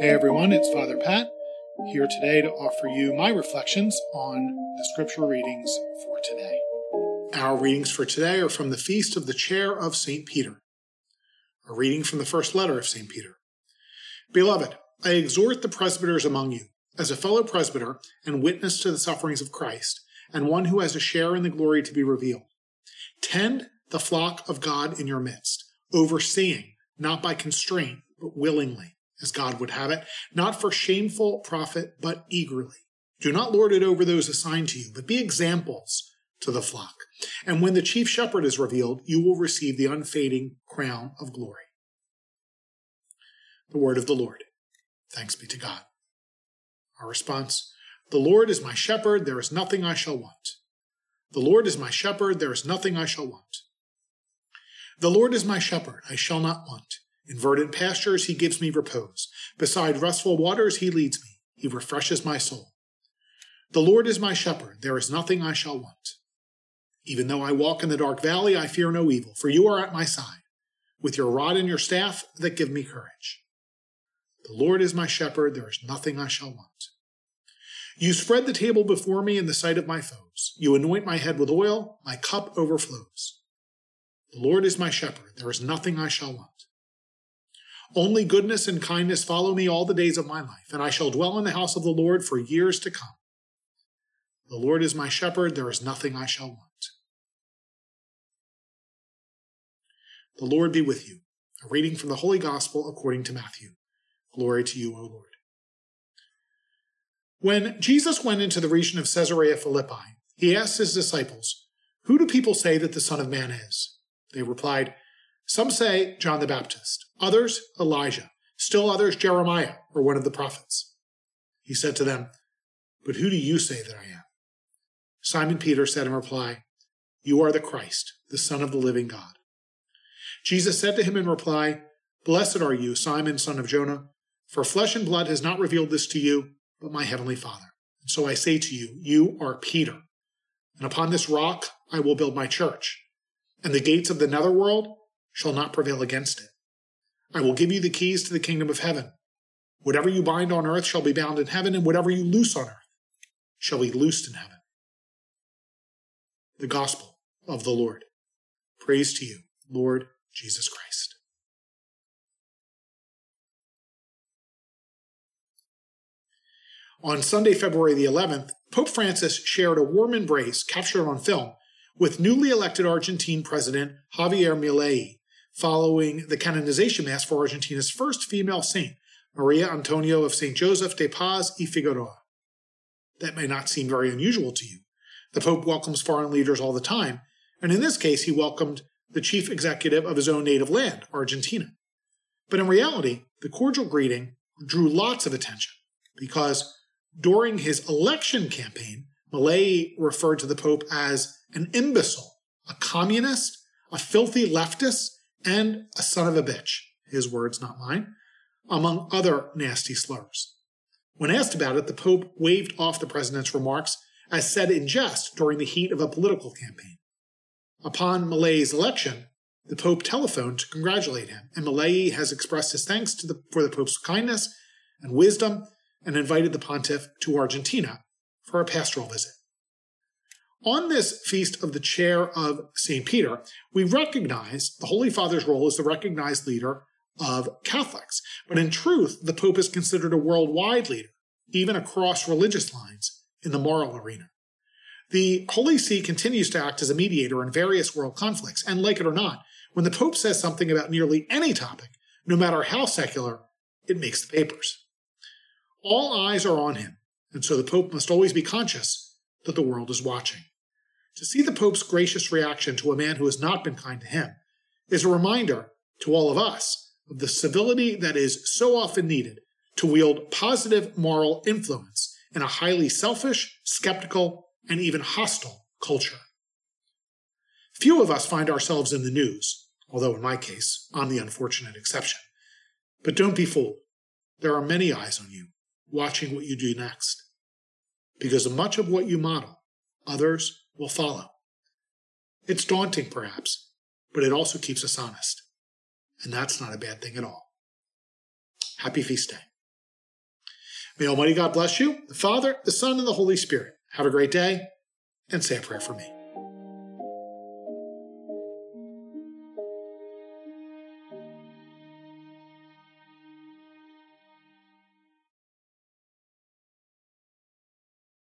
Hey everyone, it's Father Pat here today to offer you my reflections on the scripture readings for today. Our readings for today are from the Feast of the Chair of St. Peter. A reading from the first letter of St. Peter. Beloved, I exhort the presbyters among you, as a fellow presbyter and witness to the sufferings of Christ, and one who has a share in the glory to be revealed. Tend the flock of God in your midst, overseeing, not by constraint, but willingly as God would have it, not for shameful profit, but eagerly. Do not lord it over those assigned to you, but be examples to the flock. And when the chief shepherd is revealed, you will receive the unfading crown of glory. The word of the Lord. Thanks be to God. Our response The Lord is my shepherd, there is nothing I shall want. The Lord is my shepherd, there is nothing I shall want. The Lord is my shepherd, I shall not want. In verdant pastures he gives me repose. Beside restful waters he leads me. He refreshes my soul. The Lord is my shepherd. There is nothing I shall want. Even though I walk in the dark valley, I fear no evil, for you are at my side, with your rod and your staff that give me courage. The Lord is my shepherd. There is nothing I shall want. You spread the table before me in the sight of my foes. You anoint my head with oil. My cup overflows. The Lord is my shepherd. There is nothing I shall want. Only goodness and kindness follow me all the days of my life, and I shall dwell in the house of the Lord for years to come. The Lord is my shepherd, there is nothing I shall want. The Lord be with you. A reading from the Holy Gospel according to Matthew. Glory to you, O Lord. When Jesus went into the region of Caesarea Philippi, he asked his disciples, Who do people say that the Son of Man is? They replied, Some say John the Baptist others Elijah, still others Jeremiah or one of the prophets. He said to them, But who do you say that I am? Simon Peter said in reply, You are the Christ, the Son of the living God. Jesus said to him in reply, Blessed are you, Simon, son of Jonah, for flesh and blood has not revealed this to you, but my heavenly Father. And so I say to you, You are Peter, and upon this rock I will build my church, and the gates of the netherworld shall not prevail against it. I will give you the keys to the kingdom of heaven. Whatever you bind on earth shall be bound in heaven, and whatever you loose on earth shall be loosed in heaven. The Gospel of the Lord. Praise to you, Lord Jesus Christ. On Sunday, February the 11th, Pope Francis shared a warm embrace captured on film with newly elected Argentine President Javier Milei following the canonization mass for Argentina's first female saint, Maria Antonia of St. Joseph de Paz y Figueroa. That may not seem very unusual to you. The Pope welcomes foreign leaders all the time, and in this case, he welcomed the chief executive of his own native land, Argentina. But in reality, the cordial greeting drew lots of attention because during his election campaign, Milei referred to the Pope as an imbecile, a communist, a filthy leftist, and a son of a bitch, his words, not mine, among other nasty slurs. When asked about it, the Pope waved off the president's remarks as said in jest during the heat of a political campaign. Upon Milei's election, the Pope telephoned to congratulate him, and Milei has expressed his thanks the, for the Pope's kindness and wisdom and invited the pontiff to Argentina for a pastoral visit. On this feast of the chair of St. Peter, we recognize the Holy Father's role as the recognized leader of Catholics. But in truth, the Pope is considered a worldwide leader, even across religious lines in the moral arena. The Holy See continues to act as a mediator in various world conflicts, and like it or not, when the Pope says something about nearly any topic, no matter how secular, it makes the papers. All eyes are on him, and so the Pope must always be conscious that the world is watching. To see the Pope's gracious reaction to a man who has not been kind to him is a reminder to all of us of the civility that is so often needed to wield positive moral influence in a highly selfish, skeptical, and even hostile culture. Few of us find ourselves in the news, although in my case, I'm the unfortunate exception. But don't be fooled. There are many eyes on you, watching what you do next. Because much of what you model, others will follow. It's daunting, perhaps, but it also keeps us honest. And that's not a bad thing at all. Happy Feast Day. May Almighty God bless you, the Father, the Son, and the Holy Spirit. Have a great day, and say a prayer for me.